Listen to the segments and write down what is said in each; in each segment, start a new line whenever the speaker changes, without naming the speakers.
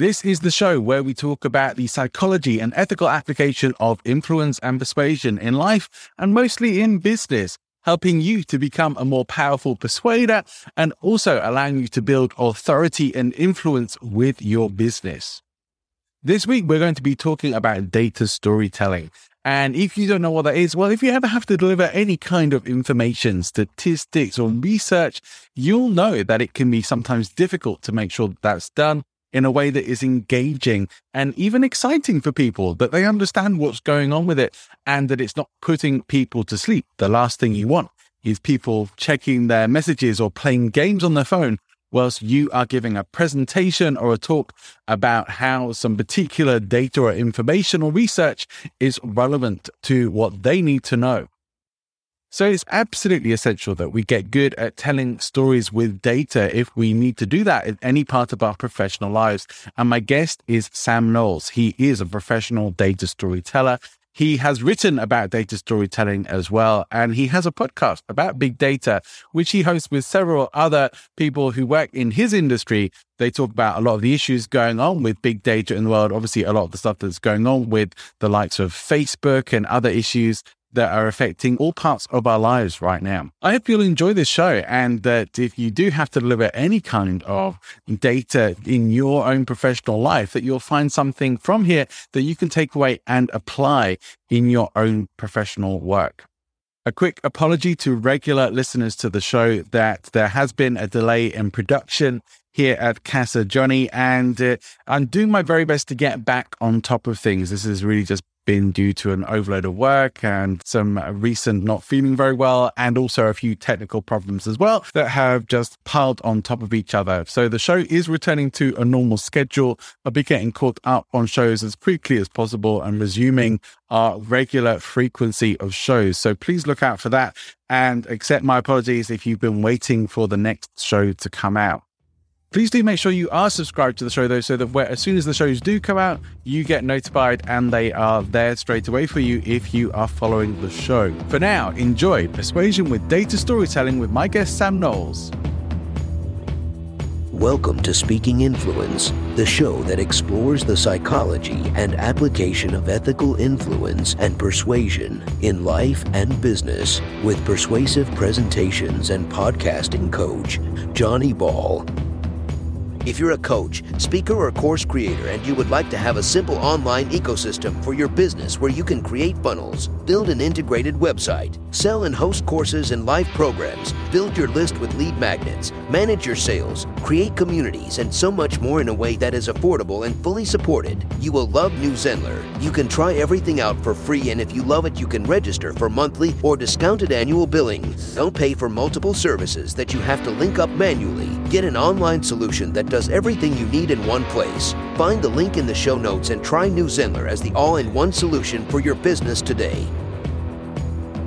This is the show where we talk about the psychology and ethical application of influence and persuasion in life and mostly in business, helping you to become a more powerful persuader and also allowing you to build authority and influence with your business. This week, we're going to be talking about data storytelling. And if you don't know what that is, well, if you ever have to deliver any kind of information, statistics, or research, you'll know that it can be sometimes difficult to make sure that that's done in a way that is engaging and even exciting for people, that they understand what's going on with it and that it's not putting people to sleep. The last thing you want is people checking their messages or playing games on their phone whilst you are giving a presentation or a talk about how some particular data or information or research is relevant to what they need to know. So it's absolutely essential that we get good at telling stories with data if we need to do that in any part of our professional lives. And my guest is Sam Knowles. He is a professional data storyteller. He has written about data storytelling as well, and he has a podcast about big data, which he hosts with several other people who work in his industry. They talk about a lot of the issues going on with big data in the world. Obviously, a lot of the stuff that's going on with the likes of Facebook and other issues that are affecting all parts of our lives right now. I hope you'll enjoy this show and that if you do have to deliver any kind of data in your own professional life, that you'll find something from here that you can take away and apply in your own professional work. A quick apology to regular listeners to the show that there has been a delay in production here at Casa Johnny, and uh, I'm doing my very best to get back on top of things. This is really just been due to an overload of work and some recent not feeling very well, and also a few technical problems as well that have just piled on top of each other. So the show is returning to a normal schedule. I'll be getting caught up on shows as quickly as possible and resuming our regular frequency of shows. So please look out for that and accept my apologies if you've been waiting for the next show to come out. Please do make sure you are subscribed to the show, though, so that as soon as the shows do come out, you get notified and they are there straight away for you if you are following the show. For now, enjoy Persuasion with Data Storytelling with my guest, Sam Knowles.
Welcome to Speaking Influence, the show that explores the psychology and application of ethical influence and persuasion in life and business with persuasive presentations and podcasting coach, Johnny Ball. If you're a coach, speaker, or course creator and you would like to have a simple online ecosystem for your business where you can create funnels, build an integrated website, sell and host courses and live programs, build your list with lead magnets, manage your sales, create communities, and so much more in a way that is affordable and fully supported, you will love New Zenler. You can try everything out for free, and if you love it, you can register for monthly or discounted annual billing. Don't pay for multiple services that you have to link up manually. Get an online solution that does everything you need in one place. Find the link in the show notes and try New Zenler as the all in one solution for your business today.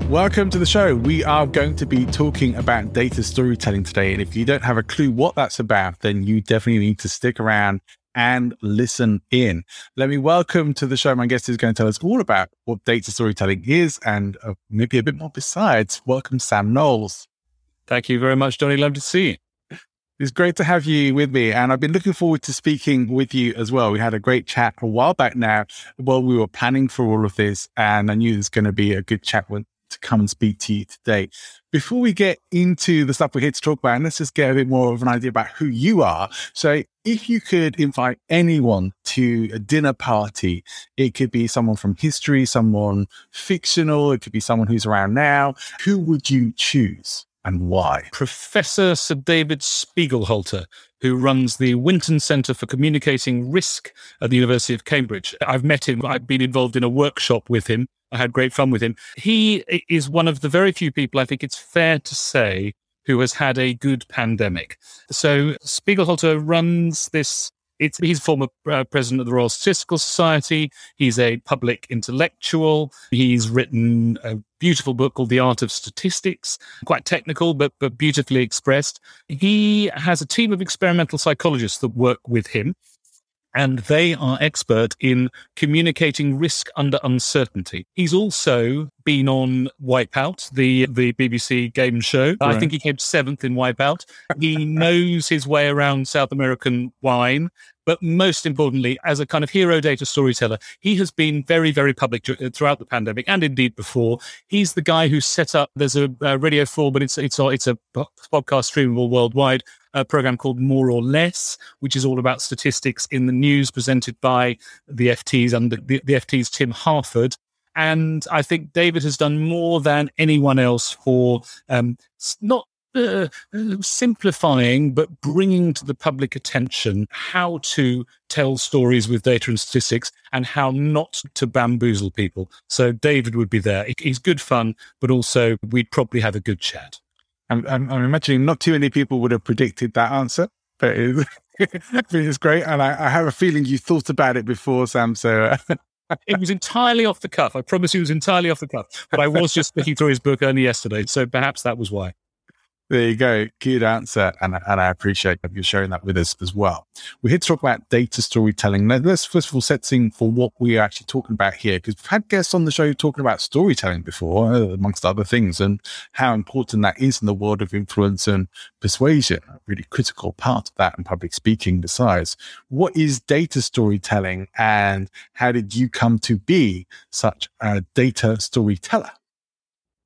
Welcome to the show. We are going to be talking about data storytelling today. And if you don't have a clue what that's about, then you definitely need to stick around and listen in. Let me welcome to the show. My guest is going to tell us all about what data storytelling is and uh, maybe a bit more besides. Welcome, Sam Knowles.
Thank you very much, Johnny. Love to see you.
It's great to have you with me, and I've been looking forward to speaking with you as well. We had a great chat a while back now while we were planning for all of this, and I knew was going to be a good chat to come and speak to you today. Before we get into the stuff we're here to talk about, and let's just get a bit more of an idea about who you are. So, if you could invite anyone to a dinner party, it could be someone from history, someone fictional, it could be someone who's around now. Who would you choose? And why?
Professor Sir David Spiegelhalter, who runs the Winton Centre for Communicating Risk at the University of Cambridge. I've met him, I've been involved in a workshop with him. I had great fun with him. He is one of the very few people I think it's fair to say who has had a good pandemic. So Spiegelhalter runs this it's, he's former uh, president of the Royal Statistical Society. He's a public intellectual. He's written a beautiful book called The Art of Statistics, quite technical, but, but beautifully expressed. He has a team of experimental psychologists that work with him and they are expert in communicating risk under uncertainty. He's also been on Wipeout, the the BBC game show. Right. I think he came seventh in Wipeout. He knows his way around South American wine. But most importantly, as a kind of hero data storyteller, he has been very, very public uh, throughout the pandemic and indeed before. He's the guy who set up. There's a, a Radio Four, but it's it's it's a podcast streamable worldwide a program called More or Less, which is all about statistics in the news presented by the FT's under the, the FT's Tim Harford. And I think David has done more than anyone else for um, not uh, simplifying, but bringing to the public attention how to tell stories with data and statistics and how not to bamboozle people. So David would be there. He's good fun, but also we'd probably have a good chat.
I'm, I'm, I'm, imagining not too many people would have predicted that answer, but it, it's great. And I, I, have a feeling you thought about it before, Sam. So uh,
it was entirely off the cuff. I promise you, it was entirely off the cuff. But I was just looking through his book only yesterday, so perhaps that was why.
There you go. Good answer. And, and I appreciate you sharing that with us as well. We're here to talk about data storytelling. Now, let's first of all set scene for what we're actually talking about here, because we've had guests on the show talking about storytelling before, uh, amongst other things, and how important that is in the world of influence and persuasion, a really critical part of that and public speaking besides. What is data storytelling and how did you come to be such a data storyteller?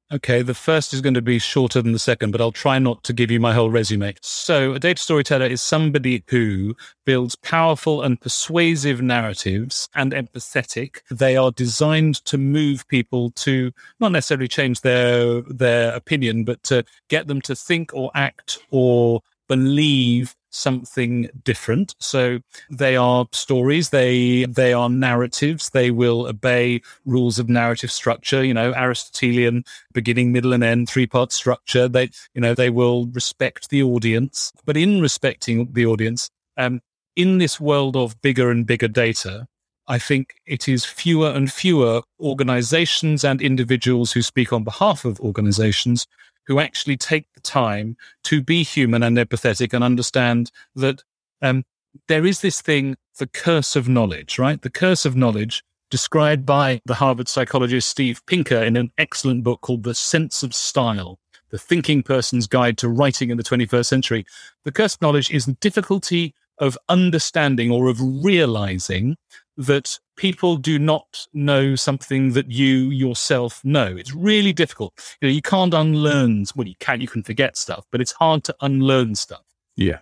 Okay, the first is going to be shorter than the second, but I'll try not to give you my whole resume. So, a data storyteller is somebody who builds powerful and persuasive narratives and empathetic. They are designed to move people to not necessarily change their their opinion, but to get them to think or act or believe something different. So they are stories, they they are narratives, they will obey rules of narrative structure, you know, Aristotelian beginning, middle and end, three-part structure. They you know, they will respect the audience. But in respecting the audience, um, in this world of bigger and bigger data, I think it is fewer and fewer organizations and individuals who speak on behalf of organizations who actually take the time to be human and empathetic and understand that um, there is this thing, the curse of knowledge, right? The curse of knowledge, described by the Harvard psychologist Steve Pinker in an excellent book called The Sense of Style The Thinking Person's Guide to Writing in the 21st Century. The curse of knowledge is the difficulty of understanding or of realizing that people do not know something that you yourself know. It's really difficult. You know, you can't unlearn. Well, you can. You can forget stuff, but it's hard to unlearn stuff.
Yeah.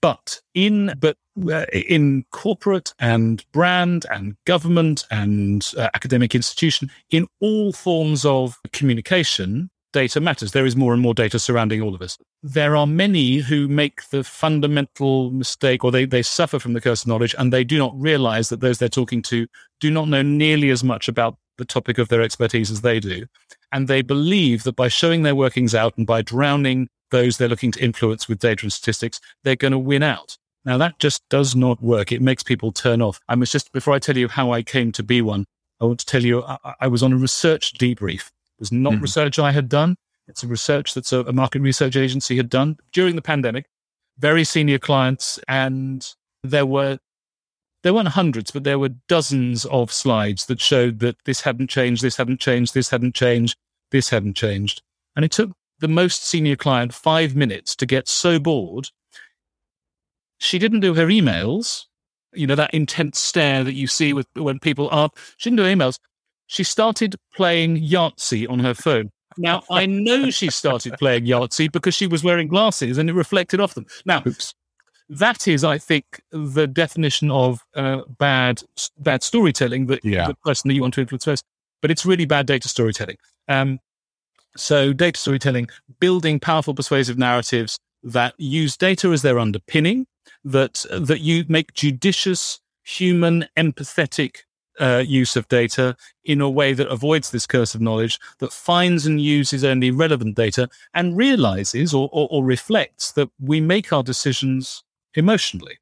But in but uh, in corporate and brand and government and uh, academic institution, in all forms of communication, data matters. There is more and more data surrounding all of us. There are many who make the fundamental mistake or they, they suffer from the curse of knowledge and they do not realize that those they're talking to do not know nearly as much about the topic of their expertise as they do. And they believe that by showing their workings out and by drowning those they're looking to influence with data and statistics, they're going to win out. Now, that just does not work. It makes people turn off. I must just, before I tell you how I came to be one, I want to tell you I, I was on a research debrief it was not mm-hmm. research I had done. It's a research that's a, a market research agency had done during the pandemic. Very senior clients, and there were there weren't hundreds, but there were dozens of slides that showed that this hadn't changed, this hadn't changed, this hadn't changed, this hadn't changed. And it took the most senior client five minutes to get so bored. She didn't do her emails, you know, that intense stare that you see with when people are, she didn't do emails she started playing Yahtzee on her phone. Now, I know she started playing Yahtzee because she was wearing glasses and it reflected off them. Now,
Oops.
that is, I think, the definition of uh, bad bad storytelling. That
Yeah.
the person that you want to influence first, but it's really bad data storytelling. Um, so, data storytelling, building powerful, persuasive narratives that use data as their underpinning, that that you make judicious, human, empathetic uh, use of data in a way that avoids this curse of knowledge, that finds and uses only relevant data, and realizes or, or, or reflects that we make our decisions emotionally.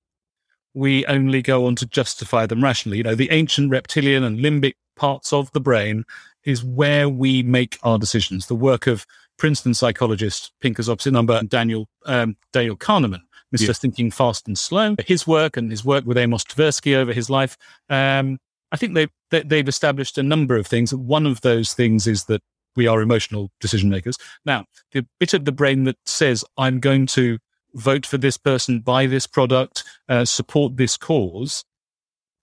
We only go on to justify them rationally. You know, the ancient reptilian and limbic parts of the brain is where we make our decisions. The work of Princeton psychologist Pinker's opposite number Daniel um, Daniel Kahneman, Mr.
Yeah.
Thinking Fast and Slow. His work and his work with Amos Tversky over his life. Um, I think they've they, they've established a number of things. One of those things is that we are emotional decision makers. Now, the bit of the brain that says I'm going to vote for this person, buy this product, uh, support this cause,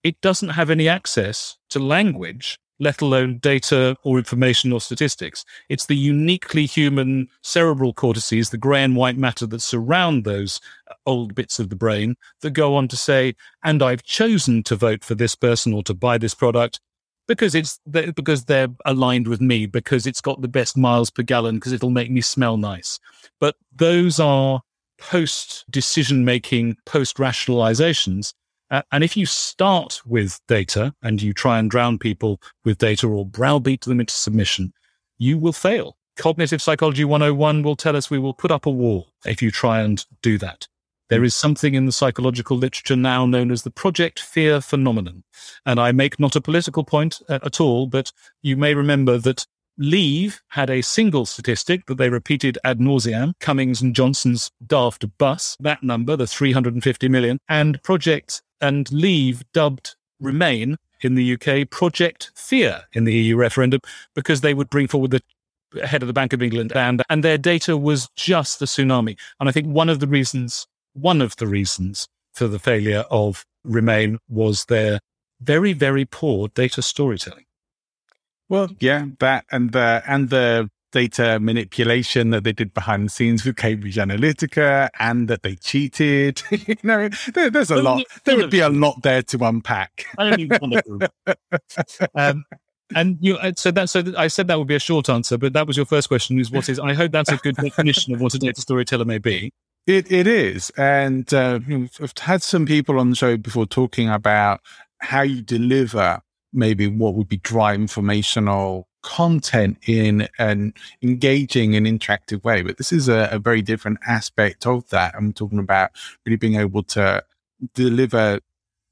it doesn't have any access to language, let alone data or information or statistics. It's the uniquely human cerebral cortices, the grey and white matter that surround those uh, old bits of the brain that go on to say, and I've chosen to vote for this person or to buy this product because it's because they're aligned with me because it's got the best miles per gallon because it'll make me smell nice but those are post decision making post rationalizations uh, and if you start with data and you try and drown people with data or browbeat them into submission you will fail cognitive psychology 101 will tell us we will put up a wall if you try and do that there is something in the psychological literature now known as the project fear phenomenon. And I make not a political point uh, at all, but you may remember that Leave had a single statistic that they repeated ad nauseam Cummings and Johnson's daft bus, that number, the 350 million, and Project and Leave dubbed Remain in the UK Project Fear in the EU referendum because they would bring forward the head of the Bank of England and, and their data was just the tsunami. And I think one of the reasons one of the reasons for the failure of Remain was their very, very poor data storytelling.
Well, yeah, that and the and the data manipulation that they did behind the scenes with Cambridge Analytica, and that they cheated. you know, there, there's a lot. There would be a lot there to unpack.
I don't even want to. Um, and you, uh, so that, so I said that would be a short answer, but that was your first question. Is what is? I hope that's a good definition of what a data storyteller may be.
It it is, and uh, I've had some people on the show before talking about how you deliver maybe what would be dry informational content in an engaging and interactive way. But this is a, a very different aspect of that. I'm talking about really being able to deliver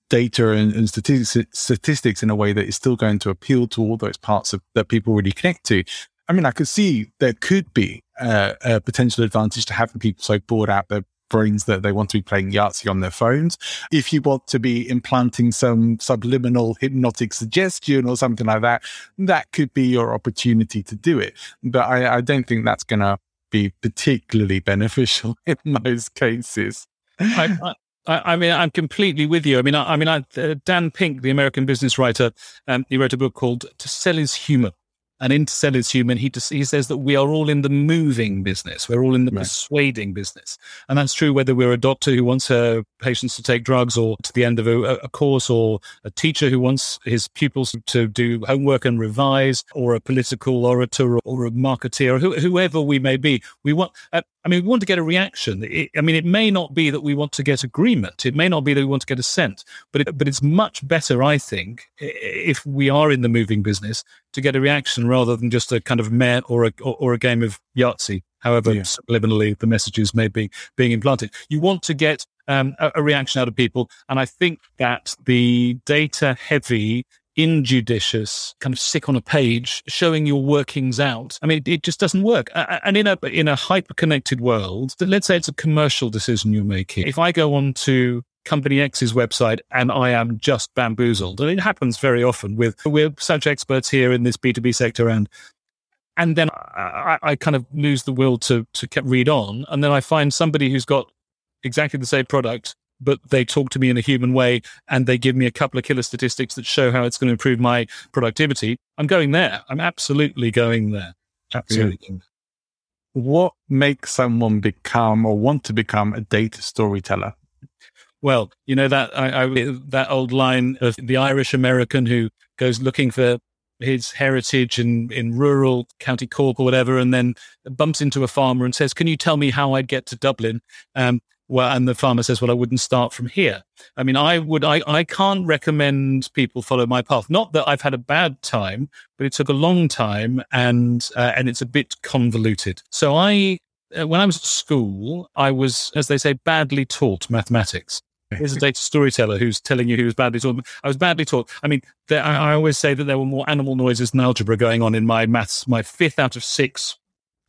data and, and statistics, statistics in a way that is still going to appeal to all those parts of that people really connect to. I mean, I could see there could be uh, a potential advantage to having people so bored out their brains that they want to be playing Yahtzee on their phones. If you want to be implanting some subliminal hypnotic suggestion or something like that, that could be your opportunity to do it. But I, I don't think that's going to be particularly beneficial in most cases.
I, I, I mean, I'm completely with you. I mean, I, I mean, I, uh, Dan Pink, the American business writer, um, he wrote a book called "To Sell Is Human." And in To Sell Is Human, he just, he says that we are all in the moving business. We're all in the
Right.
persuading business, and that's true whether we're a doctor who wants her patients to take drugs, or to the end of a, a course, or a teacher who wants his pupils to do homework and revise, or a political orator, or, or a marketeer, or who, whoever we may be. We want. Uh, I mean, we want to get a reaction. It, I mean, it may not be that we want to get agreement. It may not be that we want to get assent, but it, but it's much better, I think, if we are in the moving business to get a reaction rather than just a kind of meh or a or, or a game of Yahtzee. However,
Yeah.
subliminally the messages may be being implanted. You want to get um, a, a reaction out of people, and I think that the data heavy injudicious, kind of sick on a page, showing your workings out. I mean, it, just doesn't work. And in a in a hyper connected world, let's say it's a commercial decision you're making. If I go on to company X's website and I am just bamboozled, and it happens very often with we're such experts here in this B two B sector, and and then I, I kind of lose the will to to read on, and then I find somebody who's got exactly the same product but they talk to me in a human way and they give me a couple of killer statistics that show how it's going to improve my productivity. I'm going there. I'm absolutely going there. Absolutely.
What makes someone become or want to become a data storyteller?
Well, you know that I, I, that old line of the Irish American who goes looking for his heritage in, in rural County Cork or whatever, and then bumps into a farmer and says, "Can you tell me how I'd get to Dublin?" Um, well, and the farmer says, "Well, I wouldn't start from here." I mean, I would, I, I can't recommend people follow my path. Not that I've had a bad time, but it took a long time, and uh, and it's a bit convoluted. So I, uh, when I was at school, I was, as they say, badly taught mathematics. Here's a data storyteller who's telling you he was badly taught. I was badly taught. I mean, there, I, I always say that there were more animal noises than algebra going on in my maths. My fifth out of six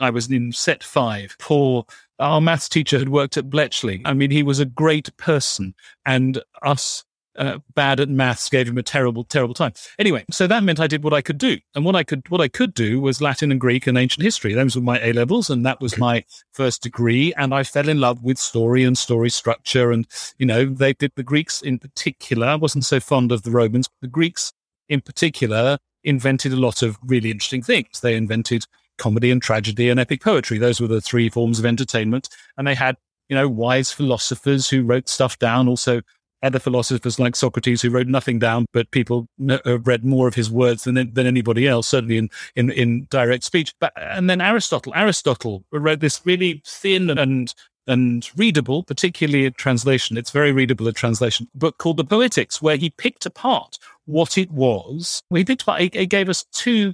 I was in set five. Poor our maths teacher had worked at Bletchley. I mean, he was a great person, and us uh, bad at maths gave him a terrible, terrible time. Anyway, so that meant I did what I could do, and what I could what I could do was Latin and Greek and ancient history. Those were my A levels, and that was my first degree. And I fell in love with story and story structure, and you know, they did the Greeks in particular. I wasn't so fond of the Romans. The Greeks in particular invented a lot of really interesting things. They invented comedy and tragedy and epic poetry. Those were the three forms of entertainment. And they had, you know, wise philosophers who wrote stuff down. Also, other philosophers like Socrates who wrote nothing down, but people uh, read more of his words than than anybody else, certainly in, in, in direct speech. But and then Aristotle, Aristotle wrote this really thin and and readable, particularly a translation. It's very readable a translation book called The Poetics, where he picked apart what it was. He picked apart. He, he gave us two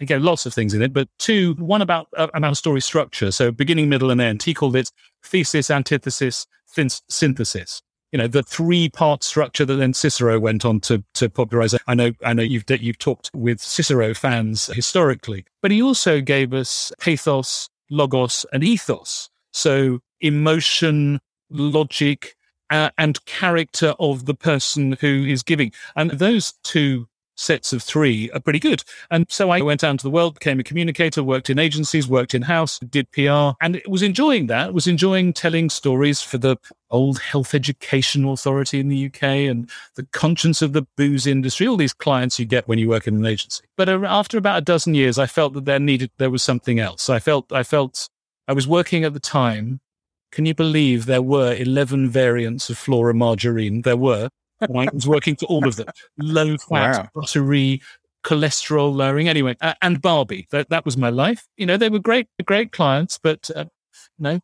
again, lots of things in it, but two, one about, uh, about story structure. So beginning, middle, and end. He called it thesis, antithesis, synthesis. You know, the three part structure that then Cicero went on to, to popularize. I know, I know you've, you've talked with Cicero fans historically, but he also gave us pathos, logos, and ethos. So emotion, logic, uh, and character of the person who is giving. And those two sets of three are pretty good. And so I went out into the world, became a communicator, worked in agencies, worked in house, did PR, and was enjoying that, was enjoying telling stories for the old health education authority in the UK and the conscience of the booze industry, all these clients you get when you work in an agency. But after about a dozen years, I felt that there needed, there was something else. I felt, I felt I was working at the time. Can you believe there were 11 variants of Flora margarine? There were. I was working for all of them. Low fat, wow. buttery, cholesterol lowering. Anyway, uh, and Barbie. That that was my life. You know, they were great, great clients, but uh, you know,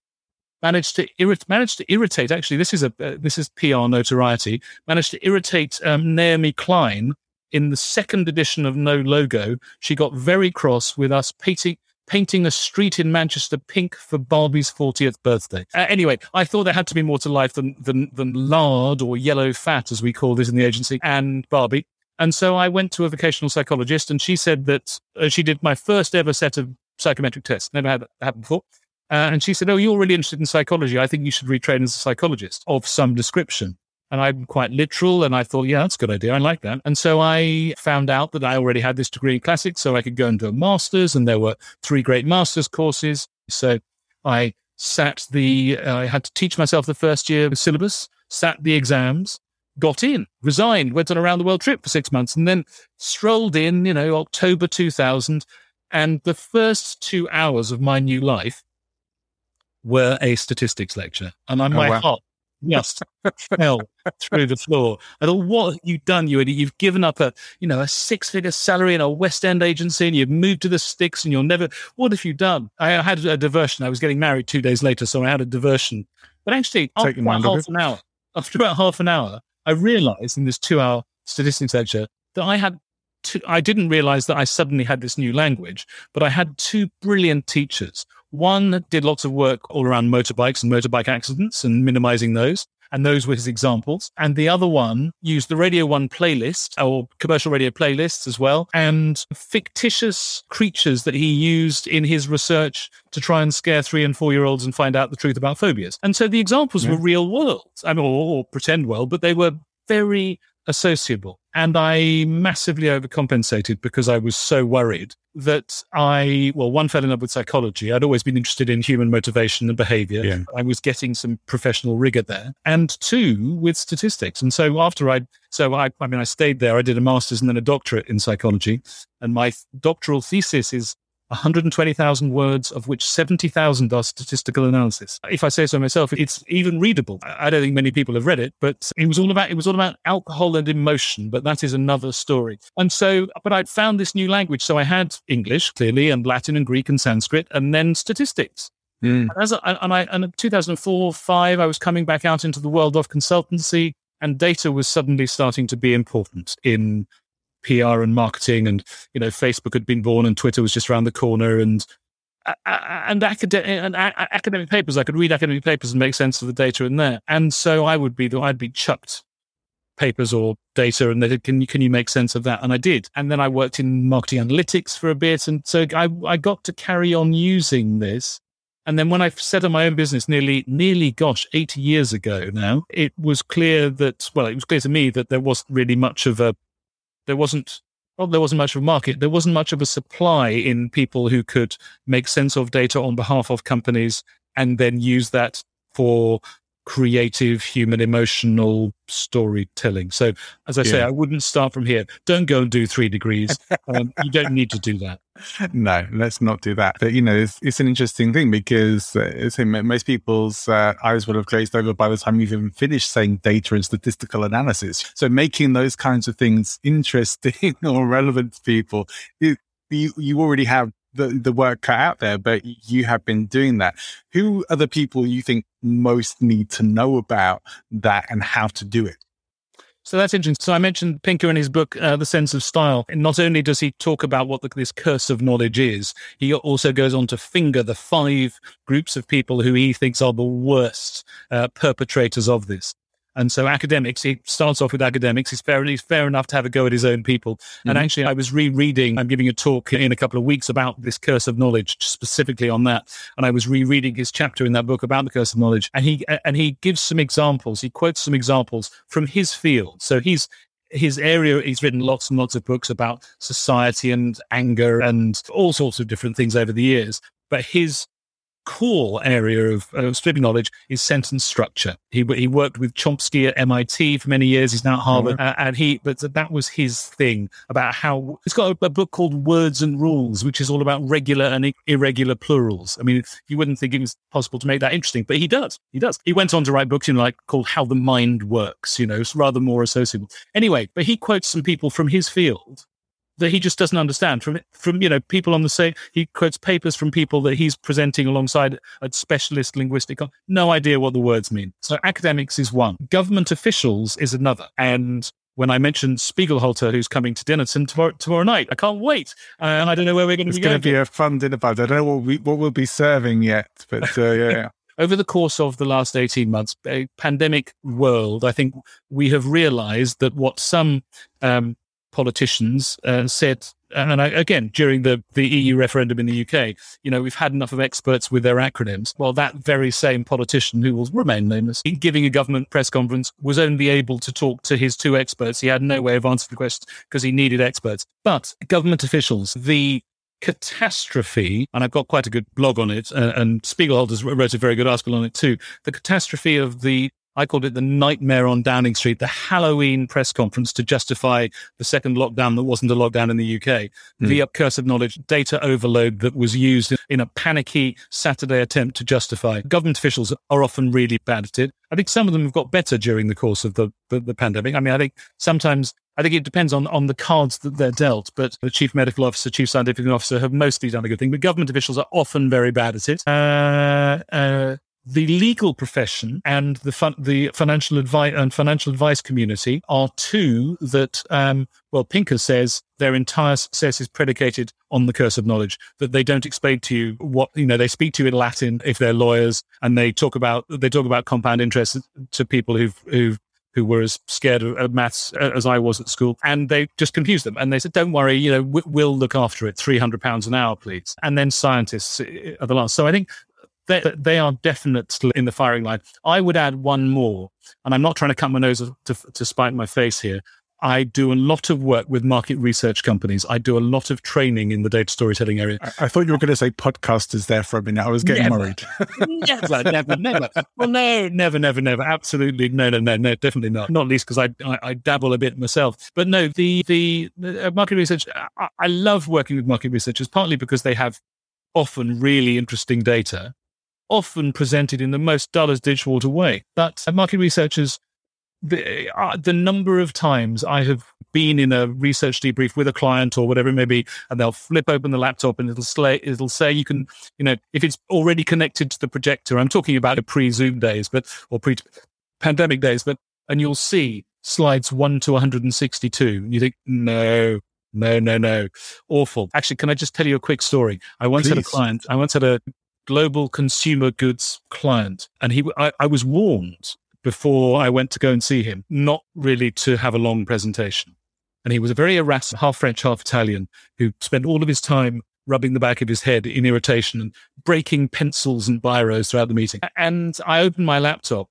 managed to irrit- managed to irritate. Actually, this is a uh, this is PR notoriety. Managed to irritate um, Naomi Klein in the second edition of No Logo. She got very cross with us painting painting a street in Manchester pink for Barbie's 40th birthday. Uh, anyway, I thought there had to be more to life than, than, than lard or yellow fat, as we call this in the agency, and Barbie. And so I went to a vocational psychologist, and she said that uh, she did my first ever set of psychometric tests. Never had that happen before. Uh, and she said, Oh, you're really interested in psychology. I think you should retrain as a psychologist of some description. And I'm quite literal. And I thought, yeah, that's a good idea. I like that. And so I found out that I already had this degree in classics. So I could go and do a master's. And there were three great master's courses. So I sat the, uh, I had to teach myself the first year syllabus, sat the exams, got in, resigned, went on a round the world trip for six months, and then strolled in, you know, October 2000. And the first two hours of my new life were a statistics lecture. And on oh, my wow. heart just fell through the floor. I thought, what have you done? You you've given up a you know a six figure salary in a West End agency, and you've moved to the sticks, and you'll never. What have you done? I had a diversion. I was getting married two days later, so I had a diversion. But actually, after about half an hour, after about half an hour, I realised in this two hour statistics lecture that I had. Two, I didn't realize that I suddenly had this new language, but I had two brilliant teachers. One did lots of work all around motorbikes and motorbike accidents and minimizing those. And those were his examples. And the other one used the Radio 1 playlist or commercial radio playlists as well and fictitious creatures that he used in his research to try and scare three and four year olds and find out the truth about phobias. And so the examples yeah. were real world, I mean, or, or pretend world, but they were very associable. And I massively overcompensated because I was so worried that I, well, one fell in love with psychology. I'd always been interested in human motivation and behavior. Yeah. I was getting some professional rigor there. And two, with statistics. And so after I, so I, I mean, I stayed there. I did a master's and then a doctorate in psychology. And my doctoral thesis is 120,000 words, of which 70,000 are statistical analysis. If I say so myself, it's even readable. I don't think many people have read it, but it was all about it was all about alcohol and emotion. But that is another story. And so, but I'd found this new language, so I had English clearly, and Latin and Greek and Sanskrit, and then statistics. Mm. And, as I, and I, and in 2004, five, I was coming back out into the world of consultancy, and data was suddenly starting to be important in PR and marketing, and you know, Facebook had been born, and Twitter was just around the corner, and and, academic and academic papers. I could read academic papers and make sense of the data in there. And so I would be I'd be chucked papers or data, and they said, "Can you can you make sense of that?" And I did. And then I worked in marketing analytics for a bit, and so I I got to carry on using this. And then when I set up my own business nearly, nearly, gosh, 80 years ago now, it was clear that, well, it was clear to me that there wasn't really much of a there wasn't well, there wasn't much of a market. There wasn't much of a supply in people who could make sense of data on behalf of companies and then use that for creative human emotional storytelling. So, as I yeah. say, I wouldn't start from here. Don't go and do three degrees. Um, you don't need to do that.
No, let's not do that. But, you know, it's, it's an interesting thing because uh, most people's uh, eyes will have glazed over by the time you've even finished saying data and statistical analysis. So, making those kinds of things interesting or relevant to people, it, you, you already have the, the work cut out there, but you have been doing that. Who are the people you think most need to know about that and how to do it?
So that's interesting. So I mentioned Pinker in his book, uh, The Sense of Style. And not only does he talk about what the, this curse of knowledge is, he also goes on to finger the five groups of people who he thinks are the worst uh, perpetrators of this. And so academics, he starts off with academics. He's fair, he's fair enough to have a go at his own people. Mm-hmm. And actually, I was rereading, I'm giving a talk in a couple of weeks about this curse of knowledge, specifically on that. And I was rereading his chapter in that book about the curse of knowledge. And he, and he gives some examples. He quotes some examples from his field. So he's, his area, he's written lots and lots of books about society and anger and all sorts of different things over the years. But his core area of uh, knowledge is sentence structure. He he worked with Chomsky at MIT for many years. He's now at Harvard, mm-hmm. uh, and he but that was his thing about how he's got a, a, book called Words and Rules, which is all about regular and irregular plurals. I mean, you wouldn't think it was possible to make that interesting, but he does. He does. He went on to write books, you know, like called How the Mind Works. You know, it's rather more associable. Anyway, but he quotes some people from his field that he just doesn't understand from from you know people on the same he quotes papers from people that he's presenting alongside a specialist linguistic no idea what the words mean so academics is one government officials is another and when I mentioned Spiegelhalter, who's coming to dinner tomorrow, tomorrow night, I can't wait, uh, and I don't know where we're going to
be. It's going
to
be a fun dinner party. I don't know what we what we'll be serving yet, but uh, yeah.
Over the course of the last 18 months, a pandemic world, I think we have realized that what some um, politicians uh, said, and I, again during the the EU referendum in the UK, you know, we've had enough of experts with their acronyms. Well, that very same politician who will remain nameless, giving a government press conference, was only able to talk to his two experts. He had no way of answering the questions because he needed experts. But government officials, the catastrophe, and I've got quite a good blog on it, uh, and Spiegelhalter wrote a very good article on it too. The catastrophe of the I called it the nightmare on Downing Street, the Halloween press conference to justify the second lockdown that wasn't a lockdown in the UK. Mm. The curse of knowledge, data overload that was used in a panicky Saturday attempt to justify. Government officials are often really bad at it. I think some of them have got better during the course of the, the, the pandemic. I mean, I think sometimes I think it depends on, on the cards that they're dealt, but the chief medical officer, chief scientific officer have mostly done a good thing. But government officials are often very bad at it. Uh, uh, the legal profession and the fun, the financial advice and financial advice community are two that um, well Pinker says their entire success is predicated on the curse of knowledge that they don't explain to you what you know they speak to you in Latin if they're lawyers and they talk about they talk about compound interest to people who've who've who were as scared of maths as I was at school, and they just confused them. And they said, "Don't worry, you know, we'll look after it. Three hundred pounds an hour, please." And then scientists are the last. So I think they, they are definitely in the firing line. I would add one more, and I'm not trying to cut my nose to, to spite my face here. I do a lot of work with market research companies. I do a lot of training in the data storytelling area.
I, I thought you were going to say podcasters there for a minute. I was getting
Never.
worried.
never, never, never. Well, no, never, never, never. Absolutely, no, no, no, no, definitely not. Not least because I, I, I dabble a bit myself. But no, the the, the uh, market research. I, I love working with market researchers partly because they have often really interesting data, often presented in the most dull as ditchwater way. But market researchers the, uh, the number of times I have been in a research debrief with a client or whatever it may be, and they'll flip open the laptop and it'll say, it'll say you can, you know, if it's already connected to the projector, I'm talking about the pre Zoom days, but, or pre pandemic days, but, and you'll see slides one to 162. You think, no, no, no, no, awful. Actually, can I just tell you a quick story? I once had a client, I once had a global consumer goods client, and he, I, I was warned before I went to go and see him, not really to have a long presentation. And he was a very harassed, half French, half Italian, who spent all of his time rubbing the back of his head in irritation and breaking pencils and biros throughout the meeting. And I opened my laptop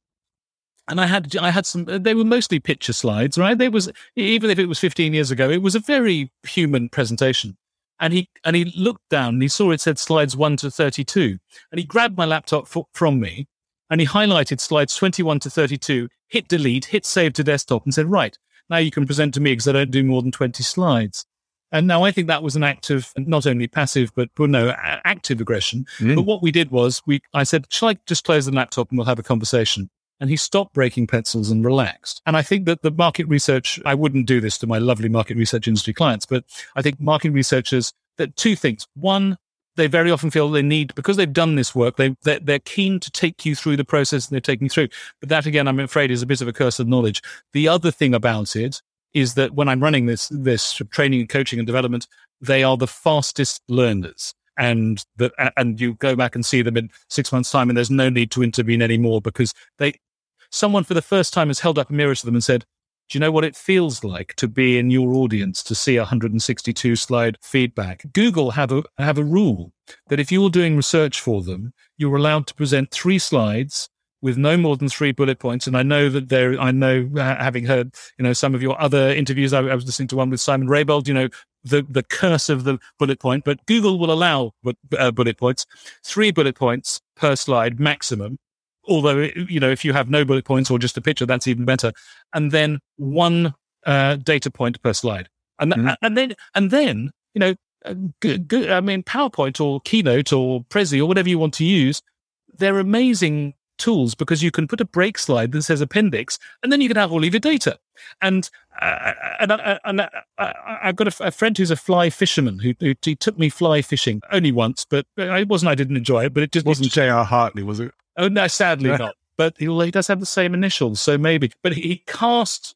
and I had I had some they were mostly picture slides, right? They was even if it was 15 years ago, it was a very human presentation. And he and he looked down and he saw it said slides 1 to 32. And he grabbed my laptop f- from me and he highlighted slides 21 to 32, hit delete, hit save to desktop, and said, Right, now you can present to me because I don't do more than 20 slides. And now I think that was an act of not only passive, but well, no, active aggression.
Mm.
But what we did was we, I said, shall I just close the laptop and we'll have a conversation? And he stopped breaking pencils and relaxed. And I think that the market research, I wouldn't do this to my lovely market research industry clients, but I think market researchers, that two things. One, they very often feel they need because they've done this work they they're, they're keen to take you through the process and they're taking you through but that again i'm afraid is a bit of a curse of knowledge the other thing about it is that when i'm running this this training and coaching and development they are the fastest learners and and you go back and see them in six months time and there's no need to intervene anymore because they someone for the first time has held up a mirror to them and said do you know what it feels like to be in your audience to see 162 slide feedback? Google have a have a rule that if you're doing research for them, you're allowed to present three slides with no more than three bullet points. And I know that there, I know, having heard, you know, some of your other interviews, I, I was listening to one with Simon Raybould, you know, the, the curse of the bullet point, but Google will allow bu- uh, bullet points, three bullet points per slide maximum. Although, you know, if you have no bullet points or just a picture, that's even better. And then one uh, data point per slide. And,
Mhm.
and then, and then, you know, uh, g- g- I mean, PowerPoint or Keynote or Prezi or whatever you want to use, they're amazing tools because you can put a break slide that says appendix and then you can have all of your data. And uh, and, I, and I, I, I've got a, f- a friend who's a fly fisherman who, who he took me fly fishing only once, but it wasn't I didn't enjoy it, but it just
It wasn't jr Hartley, was it?
Oh no, sadly not. But he, well, he does have the same initials, so maybe. But he, he cast.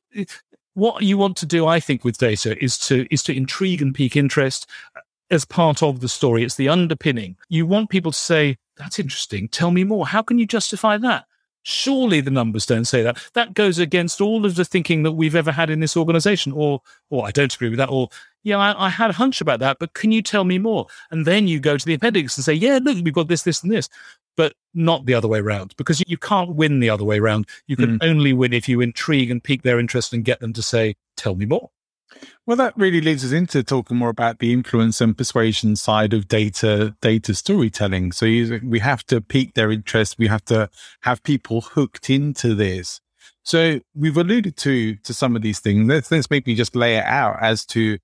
What you want to do, I think, with data is to is to intrigue and pique interest uh, as part of the story. It's the underpinning. You want people to say, "That's interesting. Tell me more. How can you justify that?" Surely the numbers don't say that. That goes against all of the thinking that we've ever had in this organization. Or, or I don't agree with that. Or, yeah, I, I had a hunch about that, but can you tell me more? And then you go to the appendix and say, yeah, look, we've got this, this, and this but not the other way around because you can't win the other way around. You can hmm. only win if you intrigue and pique their interest and get them to say, tell me more.
Well, that really leads us into talking more about the influence and persuasion side of data data storytelling. So you, we have to pique their interest. We have to have people hooked into this. So we've alluded to to some of these things. Let's let's maybe just lay it out as to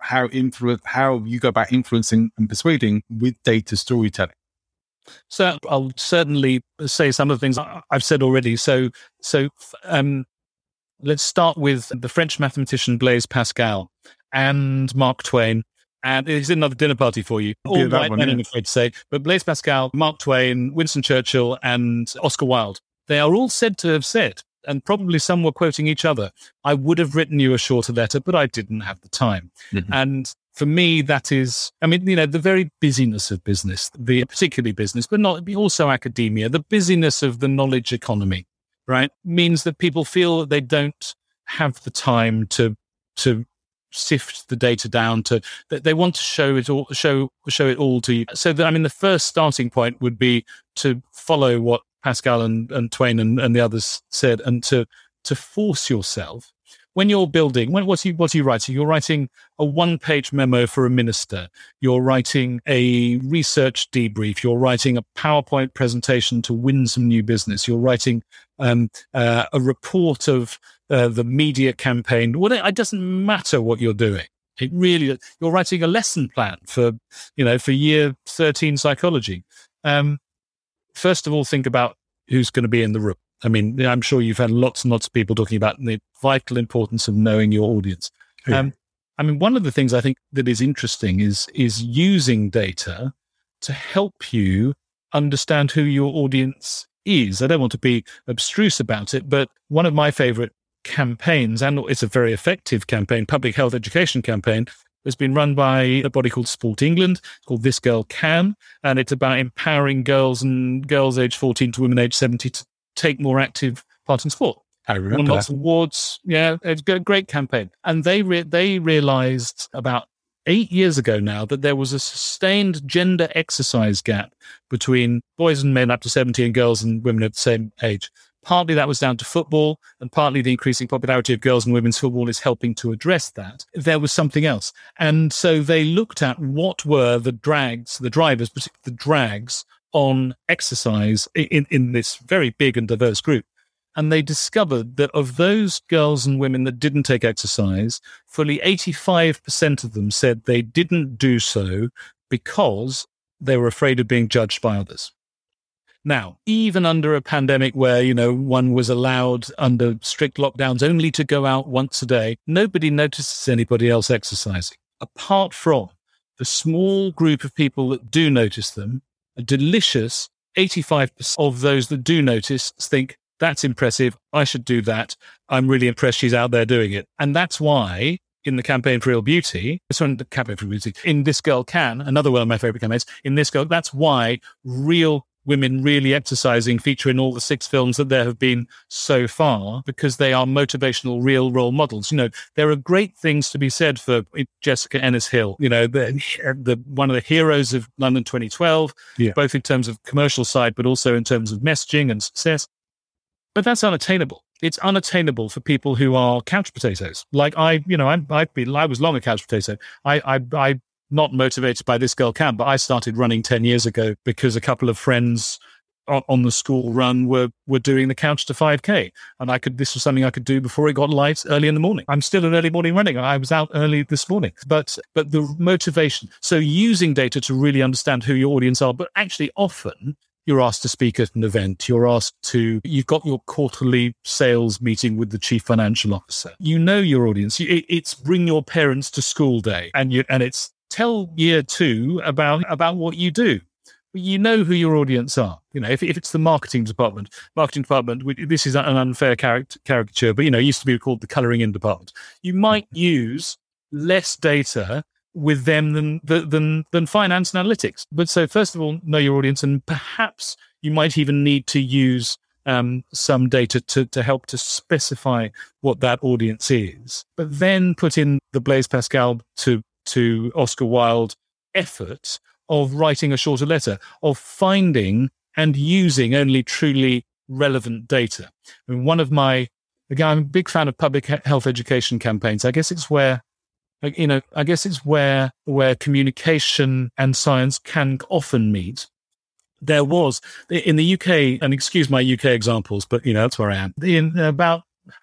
how influence how you go about influencing and persuading with data storytelling.
So I'll certainly say some of the things I've said already. So, so um, let's start with the French mathematician Blaise Pascal and Mark Twain. And it's another dinner party for you. All
Yeah,
white
one,
men,
yeah.
I'm afraid to say. But Blaise Pascal, Mark Twain, Winston Churchill, and Oscar Wilde, they are all said to have said, and probably some were quoting each other, I would have written you a shorter letter, but I didn't have the time. And for me, that is, I mean, you know, the very busyness of business, the particularly business, but not also academia, the busyness of the knowledge economy, right, means that people feel that they don't have the time to to sift the data down to that they want to show it all show show it all to you. So that i mean the first starting point would be to follow what pascal and, and twain and, and the others said and to to force yourself when you're building, when, what's, you, what are you writing? You're writing a one page memo for a minister. You're writing a research debrief. You're writing a PowerPoint presentation to win some new business. You're writing um, uh, a report of uh, the media campaign. Well, it doesn't matter what you're doing. It really, you're writing a lesson plan for, you know, for year 13 psychology. Um, first of all, think about who's going to be in the room. I mean, I'm sure you've had lots and lots of people talking about the vital importance of knowing your audience. Yeah. Um, I mean, one of the things I think that is interesting is is using data to help you understand who your audience is. I don't want to be abstruse about it, but one of my favorite campaigns, and it's a very effective campaign, public health education campaign, has been run by a body called Sport England, called This Girl Can, and it's about empowering girls and girls aged 14 to women aged 70 to take more active part in sport.
I remember Won
lots that. of awards. Yeah, it's a great campaign. And they re- they realized about eight years ago now that there was a sustained gender exercise gap between boys and men up to 70 and girls and women of the same age. Partly that was down to football, and partly the increasing popularity of girls and women's football is helping to address that. There was something else. And so they looked at what were the drags, the drivers, particularly the drags on exercise in, in this very big and diverse group. And they discovered that of those girls and women that didn't take exercise, fully 85% of them said they didn't do so because they were afraid of being judged by others. Now, even under a pandemic where, you know, one was allowed under strict lockdowns only to go out once a day, nobody notices anybody else exercising. Apart from the small group of people that do notice them, delicious 85% of those that do notice think, that's impressive. I should do that. I'm really impressed she's out there doing it. And that's why in the campaign for real beauty, sorry, the campaign for beauty, in This Girl Can, another one of my favorite campaigns, in This Girl, that's why real women really exercising feature in all the six films that there have been so far because they are motivational real role models you know there are great things to be said for jessica ennis hill you know the, the one of the heroes of london 2012 yeah. both in terms of commercial side but also in terms of messaging and success but that's unattainable it's unattainable for people who are couch potatoes. Like I, you know, I, I've been, I was long a couch potato. I, I, I not motivated by this girl can, but I started running 10 years ago because a couple of friends on the school run were were doing the couch to 5k and i could this was something i could do before it got light early in the morning. I'm still an early morning running i was out early this morning. But but the motivation so using data to really understand who your audience are but actually often you're asked to speak at an event. You're asked to you've got your quarterly sales meeting with the chief financial officer. You know your audience. It's bring your parents to school day and you and it's tell year two about about what you do you know who your audience are. You know, if, if it's the marketing department, marketing department, this is an unfair caricature, but you know, it used to be called the coloring in department. You might use less data with them than than than finance and analytics. But so first of all, know your audience, and perhaps you might even need to use um, some data to to help to specify what that audience is. But then put in the Blaise Pascal to to Oscar Wilde effort of writing a shorter letter, of finding and using only truly relevant data. I mean, one of my, again, I'm a big fan of public health education campaigns. I guess it's where, you know, I guess it's where, where communication and science can often meet. There was in the UK, and excuse my UK examples, but you know, that's where I am. In about,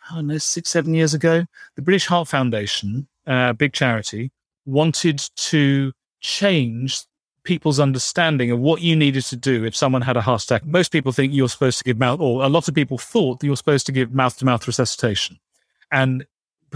I don't know, six, seven years ago, the British Heart Foundation, uh, big charity, wanted to change people's understanding of what you needed to do if someone had a heart attack. Most people think you're supposed to give mouth, or a lot of people thought that you're supposed to give mouth to mouth resuscitation. And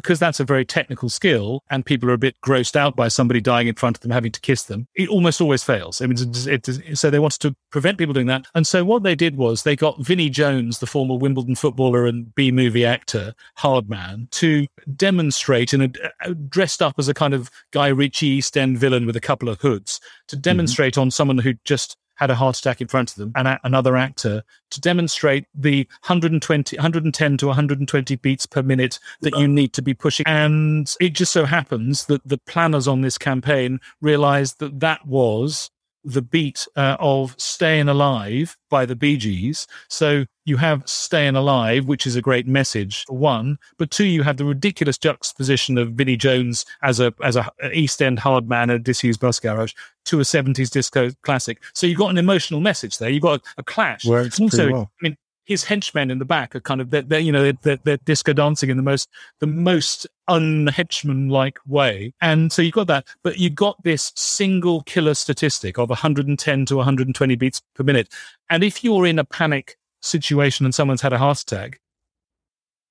because that's a very technical skill and people are a bit grossed out by somebody dying in front of them having to kiss them, it almost always fails. I mean, it, it, so they wanted to prevent people doing that. And so what they did was they got Vinnie Jones, the former Wimbledon footballer and B movie actor, Hardman, to demonstrate in a uh, dressed up as a kind of Guy Ritchie East End villain with a couple of hoods to mm-hmm. demonstrate mm-hmm. on someone who just had a heart attack in front of them and another actor to demonstrate the 120 110 to 120 beats per minute that you need to be pushing. And it just so happens that the planners on this campaign realized that that was the beat uh, of Staying Alive by the Bee Gees. So you have Staying Alive, which is a great message, one. But two, you have the ridiculous juxtaposition of Vinnie Jones as a as a East End hard man, a disused bus garage, to a 70s disco classic. So you've got an emotional message there. You've got a, a clash.
Works also, well.
I mean, his henchmen in the back are kind of they're, they're you know they're, they're, disco dancing in the most the most unhenchman like way. And so you've got that but you've got this single killer statistic of 110 to 120 beats per minute. And if you're in a panic situation and someone's had a heart attack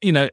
you know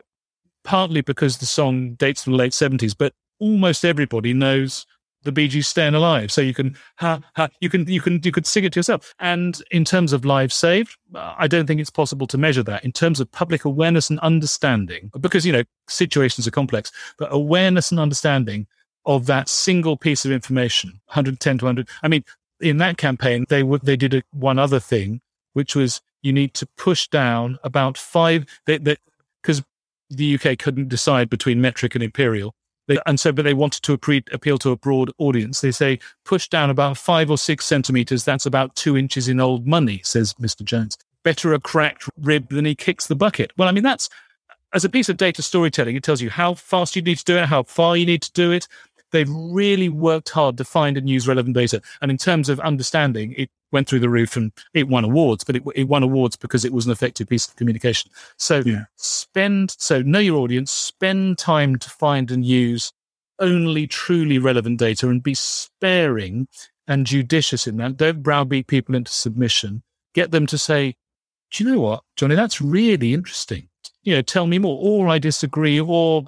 partly because the song dates from the late 70s but almost everybody knows the Bee Gees staying alive. So you can ha, ha, you can you can you could sing it to yourself. And in terms of lives saved, uh, I don't think it's possible to measure that in terms of public awareness and understanding, because you know situations are complex. But awareness and understanding of that single piece of information, 110 to 100. I mean, in that campaign, they would they did a, one other thing, which was you need to push down about five. Because the UK couldn't decide between metric and imperial they, and so, but they wanted to appeal to a broad audience. They say push down about five or six centimeters. That's about two inches in old money, says Mr. Jones. Better a cracked rib than he kicks the bucket. Well, I mean, that's as a piece of data storytelling, it tells you how fast you need to do it, how far you need to do it, they've really worked hard to find and use relevant data. And in terms of understanding, it went through the roof and it won awards, but it, it won awards because it was an effective piece of communication. So yeah. spend, so know your audience, spend time to find and use only truly relevant data and be sparing and judicious in that. Don't browbeat people into submission. Get them to say, do you know what, Johnny, that's really interesting. You know, tell me more, or I disagree, or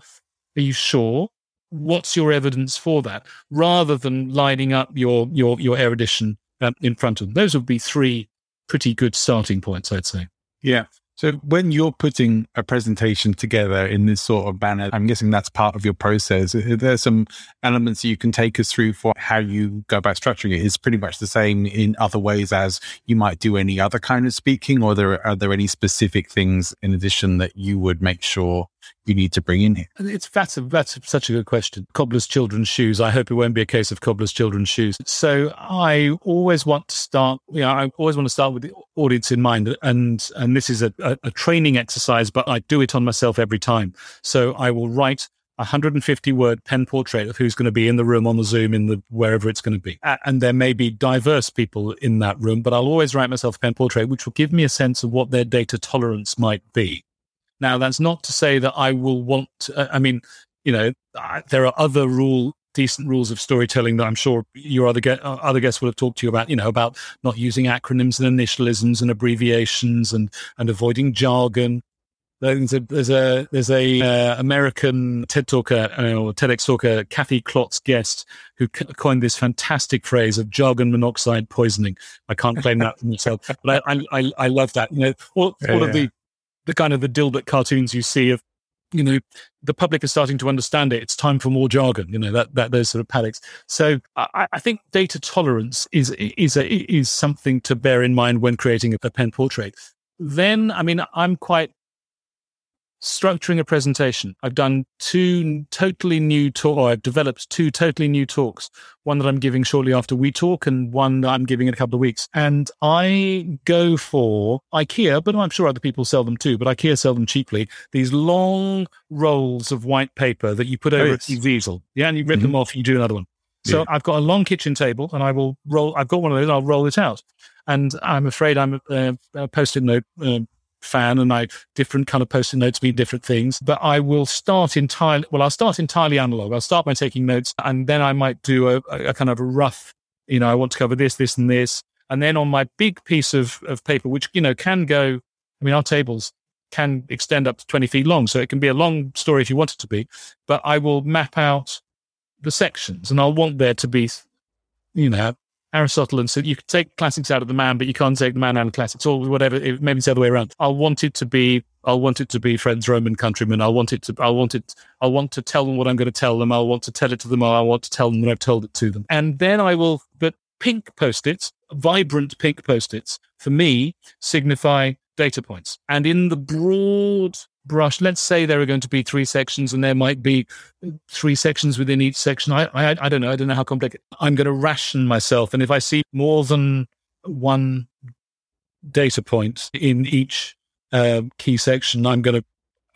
are you sure? What's your evidence for that rather than lining up your your your erudition um, in front of them those would be three pretty good starting points i'd say
yeah so when you're putting a presentation together in this sort of manner, I'm guessing that's part of your process. There's some elements that you can take us through for how you go about structuring it. It's pretty much the same in other ways as you might do any other kind of speaking, or there are there any specific things in addition that you would make sure you need to bring in here?
It's that's a, that's such a good question. Cobbler's children's shoes. I hope it won't be a case of cobbler's children's shoes. So I always want to start. You know, I always want to start with the audience in mind, and and this is a, a, a training exercise, but I do it on myself every time. So I will write 150 word pen portrait of who's going to be in the room on the Zoom in the wherever it's going to be. And there may be diverse people in that room, but I'll always write myself a pen portrait, which will give me a sense of what their data tolerance might be. Now, that's not to say that I will want. To, uh, I mean, you know, there are other rule decent rules of storytelling that I'm sure your other get, uh, other guests will have talked to you about. You know, about not using acronyms and initialisms and abbreviations and and avoiding jargon. There's a there's a there's a uh, American TED talker uh, or TEDx talker, Kathy Klotz Guest, who coined this fantastic phrase of jargon monoxide poisoning. I can't claim that for myself, but I, I I love that. You know, all, yeah, all of the the kind of the Dilbert cartoons you see of you know the public is starting to understand it. It's time for more jargon you know that that those sort of paddocks. So i, I think data tolerance is is a, is something to bear in mind when creating a, a pen portrait. Then i mean i'm quite structuring a presentation. I've done two totally new talk, or I've developed two totally new talks. One that I'm giving shortly after we talk, and one that I'm giving in a couple of weeks. And I go for IKEA, but I'm sure other people sell them too. But IKEA sell them cheaply. These long rolls of white paper that you put over oh, yes. a easel. Yeah, and you rip mm-hmm. them off. You do another one. So yeah. I've got a long kitchen table, and I will roll. I've got one of those. I'll roll it out. And I'm afraid I'm a, a post-it note uh, fan and I different kind of post-it notes mean different things. But I will start entirely well, I'll start entirely analog. I'll start by taking notes and then I might do a, a kind of a rough, you know, I want to cover this, this, and this. And then on my big piece of, of paper, which, you know, can go, I mean, our tables can extend up to 20 feet long. So it can be a long story if you want it to be, but I will map out the sections and I'll want there to be, you know, Aristotle and so you could take classics out of the man, but you can't take the man out of classics or whatever. It, maybe it's the other way around. I want it to be. I want it to be friends, Roman countrymen. I want it to. I want it. I want to tell them what I'm going to tell them. I want to tell it to them. I want to tell them that I've told it to them. And then I will. But pink post-its, vibrant pink post-its, for me signify data points. And in the broad brush. Let's say there are going to be three sections, and there might be three sections within each section. I, I, I don't know. I don't know how complex. I'm going to ration myself, and if I see more than one data point in each uh, key section, I'm going to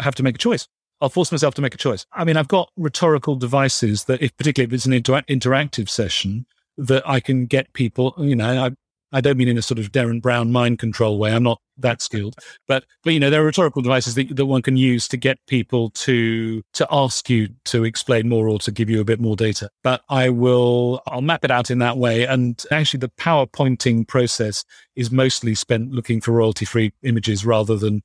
have to make a choice. I'll force myself to make a choice. I mean, I've got rhetorical devices that, if particularly if it's an inter- interactive session, that I can get people. You know, I, I don't mean in a sort of Derren Brown mind control way. I'm not that skilled, but but you know there are rhetorical devices that, that one can use to get people to to ask you to explain more or to give you a bit more data. But I will I'll map it out in that way. And actually, the PowerPointing process is mostly spent looking for royalty free images rather than.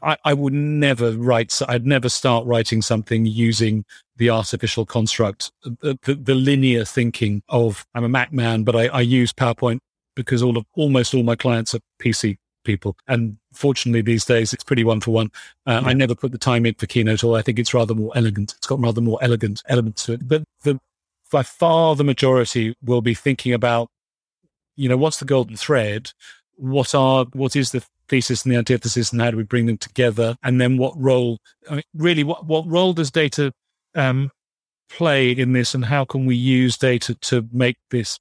I, I would never write. I'd never start writing something using the artificial construct, the, the, the, linear thinking of I'm a Mac man, but I, I use PowerPoint because all of almost all my clients are PC people. And fortunately, these days it's pretty one for one. Uh, yeah. I never put the time in for Keynote, or I think it's rather more elegant. It's got rather more elegant elements to it. But the by far the majority will be thinking about, you know, what's the golden thread? What are what is the thesis and the antithesis, and how do we bring them together? And then what role? I mean, really, what what role does data um, play in this, and how can we use data to make this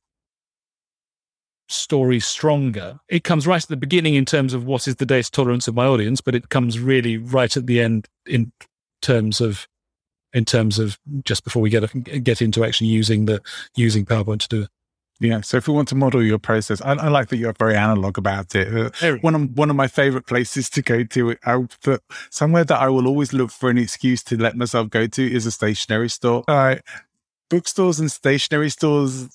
story stronger. It comes right at the beginning in terms of what is the data tolerance of my audience, but it comes really right at the end in terms of in terms of just before we get get into actually using the using PowerPoint to do it.
Yeah. So if we want to model your process, I, I like that you're very analog about it. Uh, one of one of my favorite places to go to, I, somewhere that I will always look for an excuse to let myself go to, is a stationery store. Uh, bookstores and stationery stores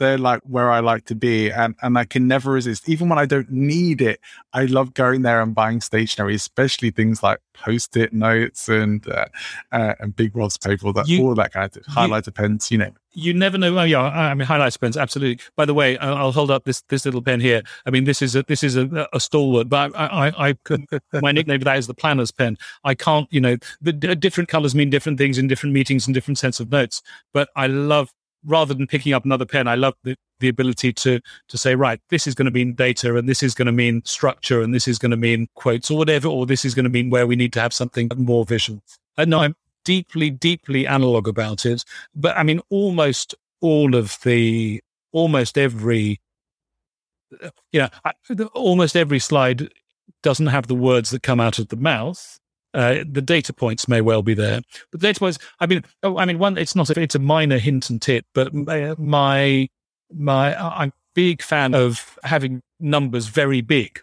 they're like where I like to be, and and I can never resist. Even when I don't need it, I love going there and buying stationery, especially things like post-it notes and uh, uh, and big rolls of paper, that you, all that kind of highlighter you, pens, you know.
You never know. Oh, yeah, I mean highlighter pens, absolutely. By the way, I'll hold up this this little pen here. I mean, this is a this is a, a stalwart, but I I, I my nickname for that is the planner's pen. I can't, you know, the different colors mean different things in different meetings and different sets of notes. But I love rather than picking up another pen, I love the, the ability to to say, right, this is going to mean data, and this is going to mean structure, and this is going to mean quotes or whatever, or this is going to mean where we need to have something more visual. And I'm deeply, deeply analog about it. But I mean, almost all of the, almost every, you know, almost every slide doesn't have the words that come out of the mouth uh, the data points may well be there, but the data points. I mean, oh, I mean, one. It's not. A, it's a minor hint and tip, but my my. I'm a big fan of having numbers very big.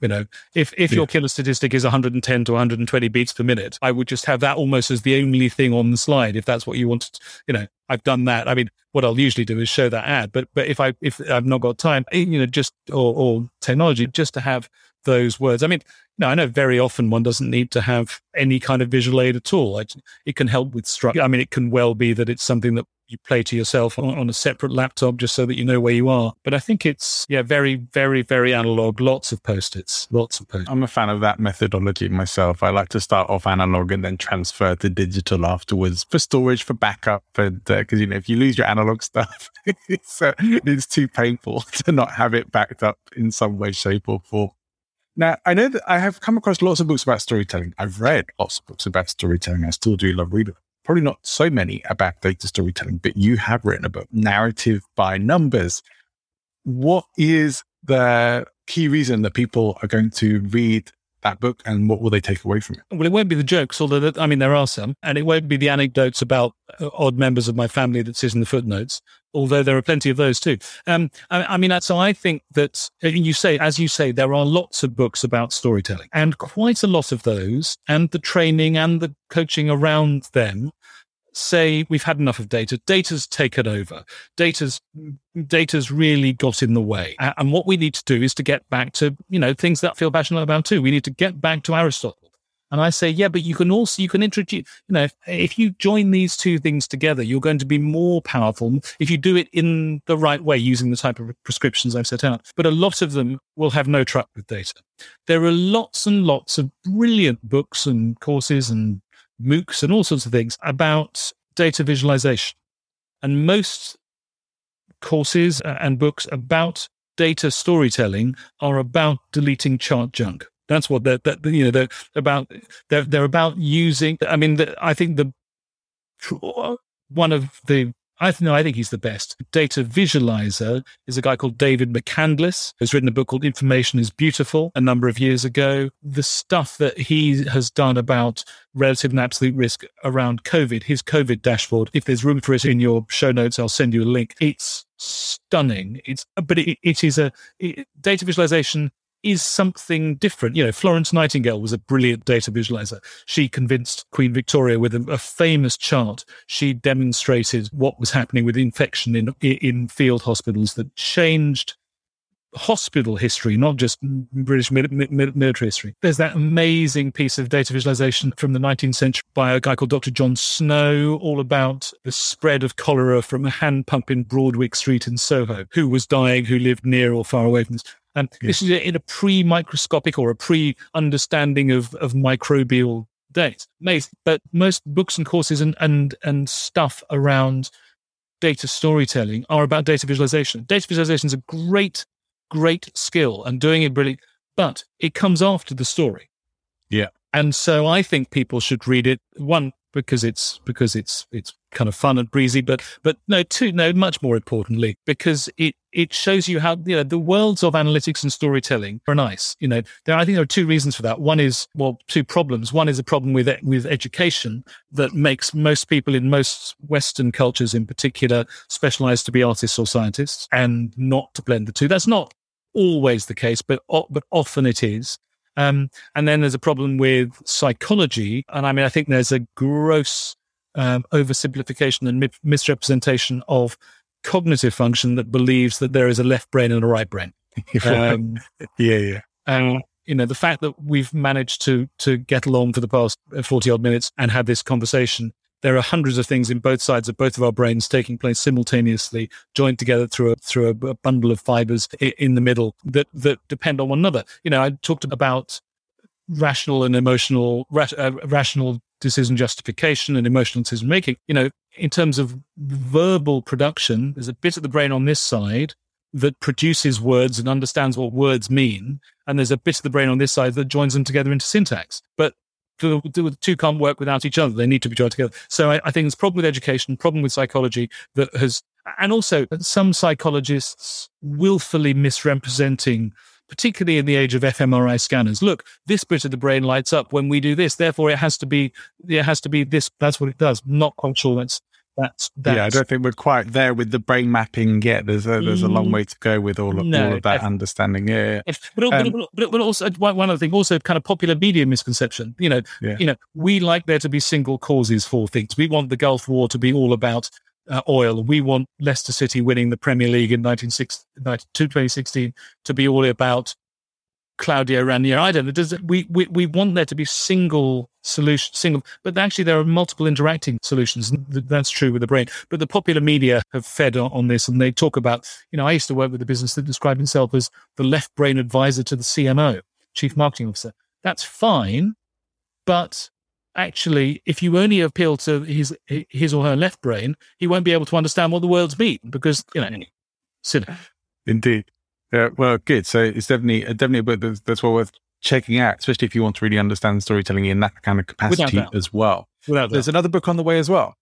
You know, if if yeah. your killer statistic is 110 to 120 beats per minute, I would just have that almost as the only thing on the slide. If that's what you wanted, you know, I've done that. I mean, what I'll usually do is show that ad, but but if I if I've not got time, you know, just or, or technology, just to have those words. I mean, no, I know very often one doesn't need to have any kind of visual aid at all. It, it can help with structure. I mean, it can well be that it's something that you play to yourself on, on, a separate laptop just so that you know where you are. But I think it's, yeah, very, very, very analog. Lots of post its, lots of post
I'm a fan of that methodology myself. I like to start off analog and then transfer to digital afterwards for storage, for backup. And because, uh, you know, if you lose your analog stuff, it's, uh, it's too painful to not have it backed up in some way, shape, or form. Now, I know that I have come across lots of books about storytelling. I've read lots of books about storytelling. I still do love reading. Probably not so many about data storytelling, but you have written a book, Narrative by Numbers. What is the key reason that people are going to read that book and what will they take away from it?
Well, it won't be the jokes, although I mean there are some, and it won't be the anecdotes about uh, odd members of my family that sit in the footnotes, although there are plenty of those too. Um, I, I, mean, so I think that uh, you say, as you say, there are lots of books about storytelling, and quite a lot of those, and the training and the coaching around them say we've had enough of data. Data's taken over. Data's data's really got in the way. And what we need to do is to get back to, you know, things that I feel passionate about too. We need to get back to Aristotle. And I say, yeah, but you can also, you can introduce, you know, if, if you join these two things together, you're going to be more powerful if you do it in the right way using the type of prescriptions I've set out. But a lot of them will have no truck with data. There are lots and lots of brilliant books and courses and MOOCs and all sorts of things about data visualization. And most courses uh, and books about data storytelling are about deleting chart junk. That's what they're, they're you know they're about. They're they're about using. I mean, the, I think the one of the I no, I think he's the best. Data visualizer is a guy called David McCandless, who's written a book called Information is Beautiful a number of years ago. The stuff that he has done about relative and absolute risk around COVID, his COVID dashboard, if there's room for it in your show notes, I'll send you a link. It's stunning. It's, but it, it is a it, data visualization is something different. You know, Florence Nightingale was a brilliant data visualizer. She convinced Queen Victoria with a, a, famous chart. She demonstrated what was happening with infection in in field hospitals that changed hospital history, not just British military history. There's that amazing piece of data visualization from the 19th century by a guy called Dr. John Snow, all about the spread of cholera from a hand pump in Broadwick Street in Soho, who was dying, who lived near or far away from this. And yes. this is in a pre-microscopic or a pre-understanding of, of microbial dates. But most books and courses and, and, and stuff around data storytelling are about data visualization. Data visualization is a great, great skill and doing it brilliant, but it comes after the story.
Yeah.
And so I think people should read it. One, because it's because it's it's kind of fun and breezy but but no two no much more importantly because it it shows you how you know the worlds of analytics and storytelling are nice you know there i think there are two reasons for that one is well two problems one is a problem with with education that makes most people in most western cultures in particular specialize to be artists or scientists and not to blend the two that's not always the case but but often it is um, and then there's a problem with psychology. And I mean, I think there's a gross um, oversimplification and mi- misrepresentation of cognitive function that believes that there is a left brain and a right brain.
Um, yeah, yeah.
And you know, the fact that we've managed to to get along for the past forty odd minutes and have this conversation there are hundreds of things in both sides of both of our brains taking place simultaneously, joined together through a through a, bundle of fibers in the middle that that depend on one another. You know, I talked about rational and emotional, uh, rational decision justification and emotional decision making. You know, in terms of verbal production, there's a bit of the brain on this side that produces words and understands what words mean. And there's a bit of the brain on this side that joins them together into syntax. But the, the two can't work without each other. They need to be joined together. So I, I think there's a problem with education, problem with psychology that has, and also some psychologists willfully misrepresenting particularly in the age of fMRI scanners. Look, this bit of the brain lights up when we do this. Therefore, it has to be it has to be this. That's what it does. Not quite sure that's that's, that's
yeah. I don't think we're quite there with the brain mapping yet. There's a there's a long mm. way to go with all of, no, all of that understanding. Yeah.
If, but, um, but, but, but, also one other thing, also kind of popular media misconception. You know, yeah. you know, we like there to be single causes for things. We want the Gulf War to be all about uh, oil. We want Leicester City winning the Premier League in 2016 to be all about Claudio Ranieri. I don't know. Does we, we we want there to be single solution, single, but actually there are multiple interacting solutions. That's true with the brain. But the popular media have fed on this, and they talk about. You know, I used to work with a business that described itself as the left brain advisor to the CMO, chief marketing officer. That's fine, but actually, if you only appeal to his his or her left brain, he won't be able to understand what the words mean because you know. Mm. Silly.
Indeed. Yeah, well, good. So it's definitely definitely a book that's, that's well worth checking out, especially if you want to really understand storytelling in that kind of capacity as well.
Without
There's another book on the way as well.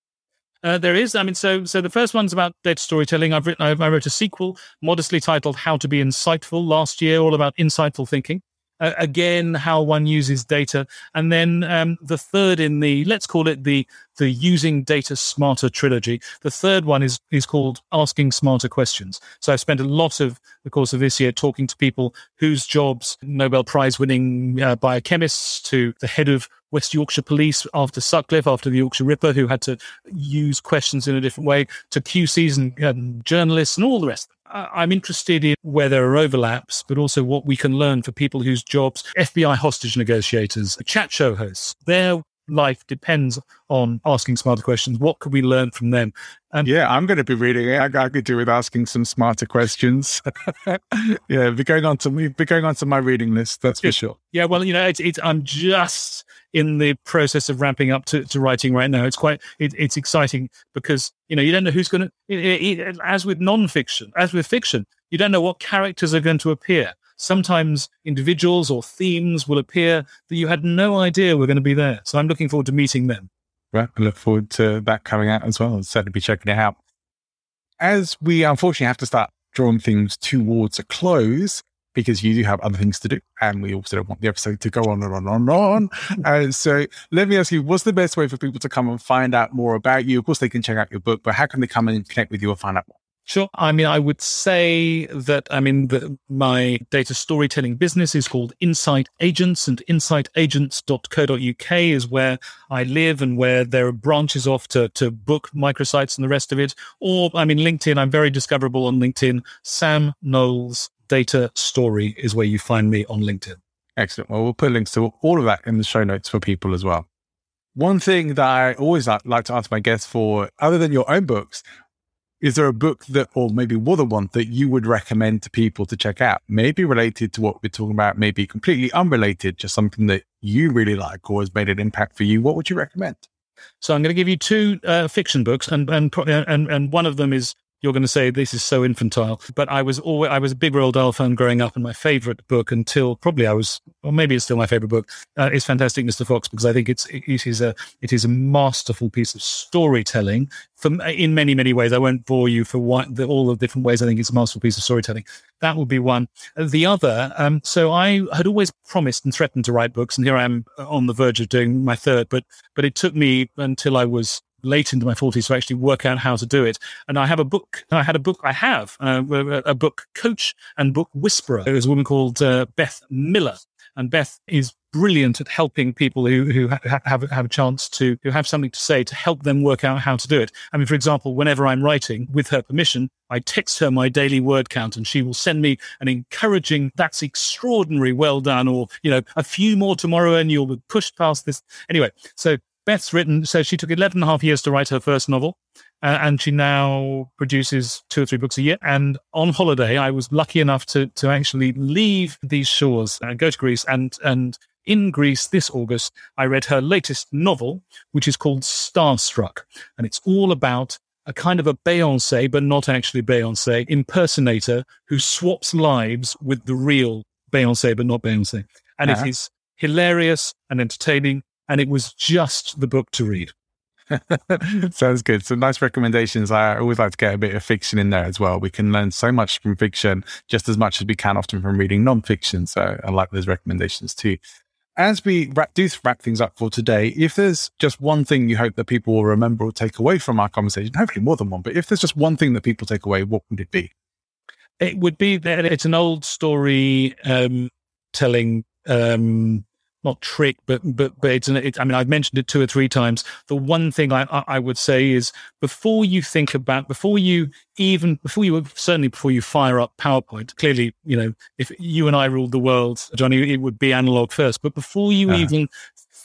Uh, there is. I mean, so so the first one's about data storytelling. I've written. I wrote a sequel, modestly titled "How to Be Insightful" last year, all about insightful thinking uh, again how one uses data. And then um, the third in the let's call it the the using data smarter trilogy. The third one is is called asking smarter questions. So i've spent a lot of the course of this year talking to people whose jobs nobel prize winning uh, biochemists to the head of West Yorkshire Police after Sutcliffe, after the Yorkshire Ripper, who had to use questions in a different way, to QCs and, and journalists and all the rest. I'm interested in where there are overlaps, but also what we can learn for people whose jobs, FBI hostage negotiators, chat show hosts, their life depends on asking smarter questions. What could we learn from them?
And yeah, I'm going to be reading it. I, I could do with asking some smarter questions. yeah, be going on to be going on to my reading list. That's for sure.
Yeah, well, you know, it's, it's I'm just in the process of ramping up to, to writing right now. It's quite it, it's exciting because you know you don't know who's going to. As with nonfiction, as with fiction, you don't know what characters are going to appear. sometimes individuals or themes will appear that you had no idea were going to be there. So I'm looking forward to meeting them.
Right. I look forward to that coming out as well. Certainly be checking it out. As we unfortunately have to start drawing things towards a close, because you do have other things to do. And we also don't want the episode to go on and on and on. uh, so let me ask you, what's the best way for people to come and find out more about you? Of course, they can check out your book, but how can they come and connect with you or find out more?
Sure. I mean, I would say that, I mean, the, my data storytelling business is called Insight Agents, and insightagents.co.uk is where I live and where there are branches off to, to book microsites and the rest of it. Or, I mean, LinkedIn, I'm very discoverable on LinkedIn. Sam Knowles Data Story is where you find me on LinkedIn.
Excellent. Well, we'll put links to all of that in the show notes for people as well. One thing that I always like to ask my guests for, other than your own books, is there a book that, or maybe more than one, that you would recommend to people to check out? Maybe related to what we're talking about, maybe completely unrelated, just something that you really like or has made an impact for you. What would you recommend?
So I'm going to give you two uh, fiction books, and and and and one of them is you're going to say this is so infantile. But I was always I was a big Roald Dahl fan growing up, and my favorite book until probably I was, or maybe it's still my favorite book, uh, is Fantastic Mr. Fox because I think it's it is a it is a masterful piece of storytelling. From in many many ways, I won't bore you for what, the, all the different ways. I think it's a masterful piece of storytelling. That would be one. The other, um, so I had always promised and threatened to write books, and here I am on the verge of doing my third. But but it took me until I was late into my 40s to actually work out how to do it. And I have a book, I had a book, I have uh, a book coach and book whisperer. There's a woman called uh, Beth Miller. And Beth is brilliant at helping people who, who ha- have, have a chance to, who have something to say to help them work out how to do it. I mean, for example, whenever I'm writing with her permission, I text her my daily word count and she will send me an encouraging, that's extraordinary, well done, or, you know, a few more tomorrow and you'll be pushed past this. Anyway, so Beth's written, so she took 11 and a half years to write her first novel, uh, and she now produces two or three books a year. And on holiday, I was lucky enough to, to actually leave these shores and go to Greece. And, and in Greece this August, I read her latest novel, which is called Starstruck. And it's all about a kind of a Beyonce, but not actually Beyonce, impersonator who swaps lives with the real Beyonce, but not Beyonce. And uh-huh. it is hilarious and entertaining and it was just the book to read.
Sounds good. Some nice recommendations. I always like to get a bit of fiction in there as well. We can learn so much from fiction just as much as we can often from reading nonfiction. So I like those recommendations too. As we wrap, do wrap things up for today, if there's just one thing you hope that people will remember or take away from our conversation, hopefully more than one, but if there's just one thing that people take away, what would it be?
It would be that it's an old story um, telling um, not trick, but but but it's an. It, I mean, I've mentioned it two or three times. The one thing I I would say is before you think about before you even before you certainly before you fire up PowerPoint. Clearly, you know, if you and I ruled the world, Johnny, it would be analog first. But before you uh-huh. even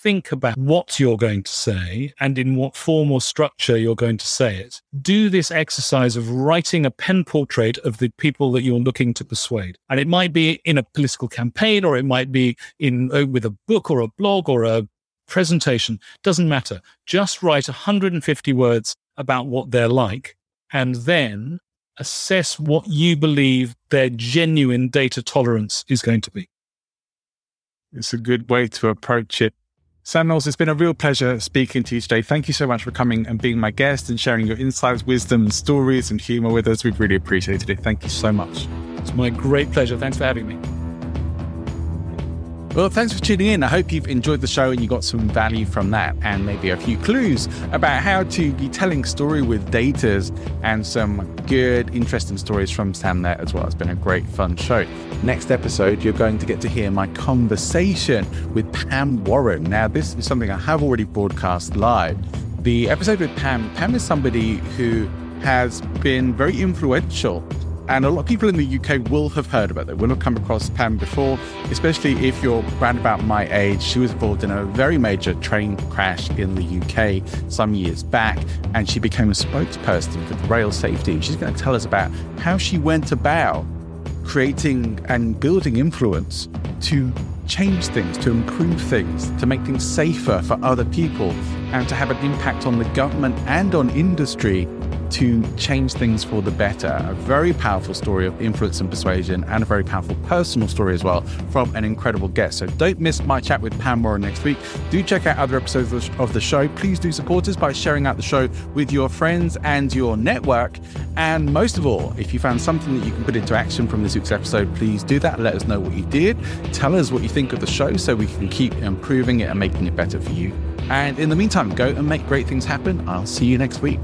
think about what you're going to say and in what form or structure you're going to say it. Do this exercise of writing a pen portrait of the people that you're looking to persuade. And it might be in a political campaign or it might be in uh, with a book or a blog or a presentation. Doesn't matter. Just write 150 words about what they're like and then assess what you believe their genuine data tolerance is going to be.
It's a good way to approach it. Sam Knowles, it's been a real pleasure speaking to you today. Thank you so much for coming and being my guest and sharing your insights, wisdom, stories, and humor with us. We've really appreciated it. Thank you so much.
It's my great pleasure. Thanks for having me.
Well, thanks for tuning in. I hope you've enjoyed the show and you got some value from that and maybe a few clues about how to be telling story with datas and some good, interesting stories from Sam there as well. It's been a great, fun show. Next episode, you're going to get to hear my conversation with Pam Warren. Now, this is something I have already broadcast live. The episode with Pam, Pam is somebody who has been very influential and a lot of people in the UK will have heard about it, will have come across Pam before, especially if you're around about my age. She was involved in a very major train crash in the UK some years back, and she became a spokesperson for rail safety. She's going to tell us about how she went about creating and building influence to change things, to improve things, to make things safer for other people, and to have an impact on the government and on industry to change things for the better. A very powerful story of influence and persuasion, and a very powerful personal story as well from an incredible guest. So don't miss my chat with Pam Warren next week. Do check out other episodes of the show. Please do support us by sharing out the show with your friends and your network. And most of all, if you found something that you can put into action from this week's episode, please do that. Let us know what you did. Tell us what you think of the show so we can keep improving it and making it better for you. And in the meantime, go and make great things happen. I'll see you next week.